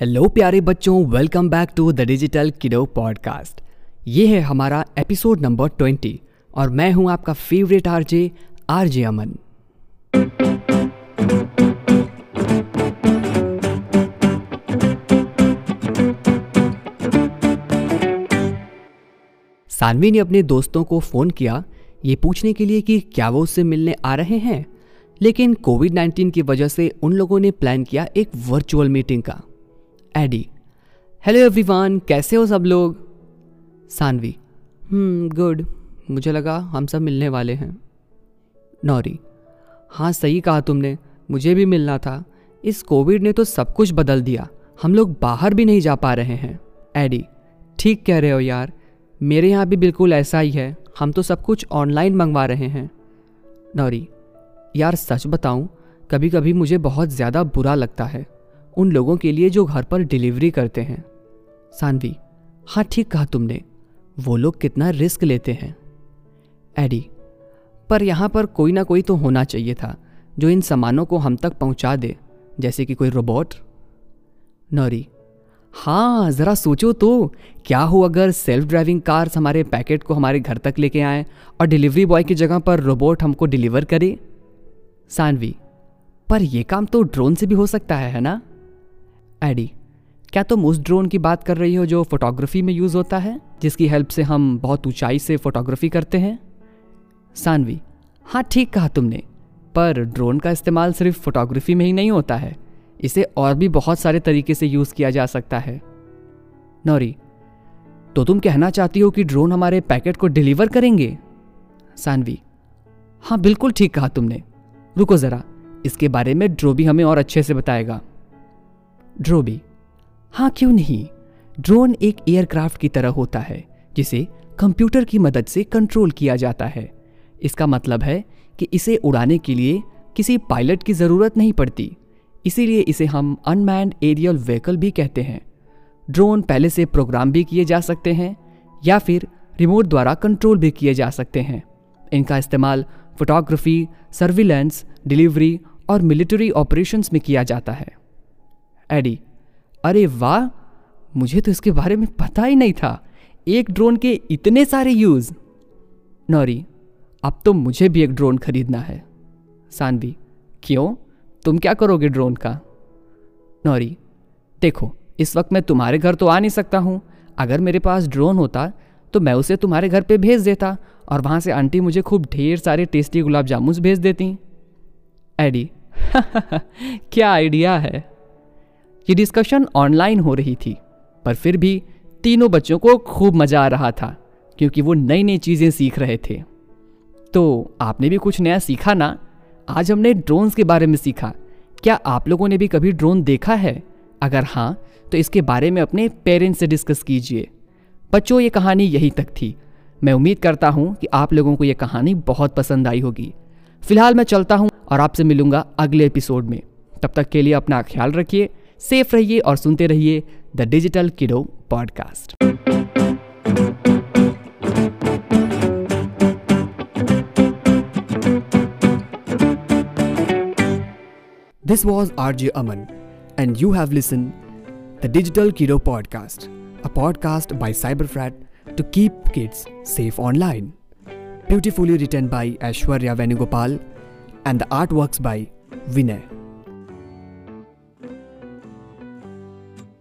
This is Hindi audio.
हेलो प्यारे बच्चों welcome back to the Digital Kiddo podcast ये है हमारा एपिसोड नंबर ट्वेंटी और मैं हूँ आपका favourite RJ RJ Aman Saanvi ने अपने दोस्तों को फ़ोन किया, ये पूछने के लिए कि क्या वो उससे मिलने आ रहे हैं? लेकिन कोविड 19 की वजह से उन लोगों ने प्लान किया एक वर्चुअल मीटिंग का। एडी। हेलो एवरीवन, कैसे हो सब लोग? सानवी। Hmm good. मुझे लगा हम सब मिलने वाले हैं। नौरी। हाँ सही कहा तुमने। मुझे भी मिलना था। इस कोविड ने तो सब कुछ बदल दिया। हम लोग बाहर भी नहीं जा पा रहे हैं। एडी। ठीक कह रहे हो यार। मेरे यहाँ भी बिल्कुल ऐसा ही है। हम तो सब कुछ ऑनलाइन मंगवा रहे हैं। नौरी। यार, सच बताऊँ कभी कभी मुझे बहुत ज़्यादा बुरा लगता है। उन लोगों के लिए जो घर पर डिलीवरी करते हैं। सानवी हाँ ठीक कहा तुमने। वो लोग कितना रिस्क लेते हैं। एडी, पर यहाँ पर कोई ना कोई तो होना चाहिए था, जो इन सामानों को हम तक पहुँचा दे, जैसे कि कोई रोबोट नौरी हाँ ज़रा सोचो तो क्या हो अगर सेल्फ ड्राइविंग कार्स हमारे पैकेट को हमारे घर तक लेके आए और डिलीवरी बॉय की जगह पर रोबोट हमको डिलीवर करे? सानवी, पर यह काम तो ड्रोन से भी हो सकता है है ना? एडी क्या तुम उस ड्रोन की बात कर रही हो जो फोटोग्राफी में यूज़ होता है, जिसकी हेल्प से हम बहुत ऊंचाई से फोटोग्राफी करते हैं? सानवी हाँ ठीक कहा तुमने, पर ड्रोन का इस्तेमाल सिर्फ़ फोटोग्राफी में ही नहीं होता है, इसे और भी बहुत सारे तरीके से यूज़ किया जा सकता है। नौरी तो तुम कहना चाहती हो कि ड्रोन हमारे पैकेट को डिलीवर करेंगे? सानवी हाँ बिल्कुल ठीक कहा तुमने, रुको ज़रा, इसके बारे में ड्रो भी हमें और अच्छे से बताएगा। ड्रोबी हाँ क्यों नहीं? ड्रोन एक एयरक्राफ्ट की तरह होता है, जिसे कंप्यूटर की मदद से कंट्रोल किया जाता है। इसका मतलब है कि इसे उड़ाने के लिए किसी पायलट की ज़रूरत नहीं पड़ती। इसीलिए इसे हम अनमैंड एरियल व्हीकल भी कहते हैं। ड्रोन पहले से प्रोग्राम भी किए जा सकते हैं, या फिर रिमोट द्वारा कंट्रोल भी किए जा सकते हैं। इनका इस्तेमाल फोटोग्राफी सर्विलेंस डिलीवरी और मिलिट्री ऑपरेशंस में किया जाता है। एडी, अरे वाह, मुझे तो इसके बारे में पता ही नहीं था। एक ड्रोन के इतने सारे यूज़। नौरी, अब तो मुझे भी एक ड्रोन खरीदना है। सानवी, क्यों? तुम क्या करोगे ड्रोन का? नौरी, देखो, इस वक्त मैं तुम्हारे घर तो आ नहीं सकता हूँ। अगर मेरे पास ड्रोन होता तो मैं उसे तुम्हारे घर पे भेज देता, और वहाँ से आंटी मुझे खूब ढेर सारे टेस्टी गुलाब जामुन भेज देती। एडी, क्या आइडिया है? ये डिस्कशन ऑनलाइन हो रही थी, पर फिर भी तीनों बच्चों को खूब मज़ा आ रहा था, क्योंकि वो नई नई चीज़ें सीख रहे थे। तो आपने भी कुछ नया सीखा ना? आज हमने ड्रोन्स के बारे में सीखा। क्या आप लोगों ने भी कभी ड्रोन देखा है? अगर हाँ तो इसके बारे में अपने पेरेंट्स से डिस्कस कीजिए। बच्चों, ये कहानी यहीं तक थी। मैं उम्मीद करता हूँ कि आप लोगों को ये कहानी बहुत पसंद आई होगी। फ़िलहाल मैं चलता हूँ और आपसे मिलूँगा अगले एपिसोड में। तब तक के लिए अपना ख्याल रखिए। सेफ़ रहिए और सुनते रहिए the Digital Kiddo podcast. This was R J Aman and you have listen the Digital Kiddo podcast a podcast by Cyber Frat to keep kids safe online beautifully written by Aishwarya Venugopal and the art work by Vinay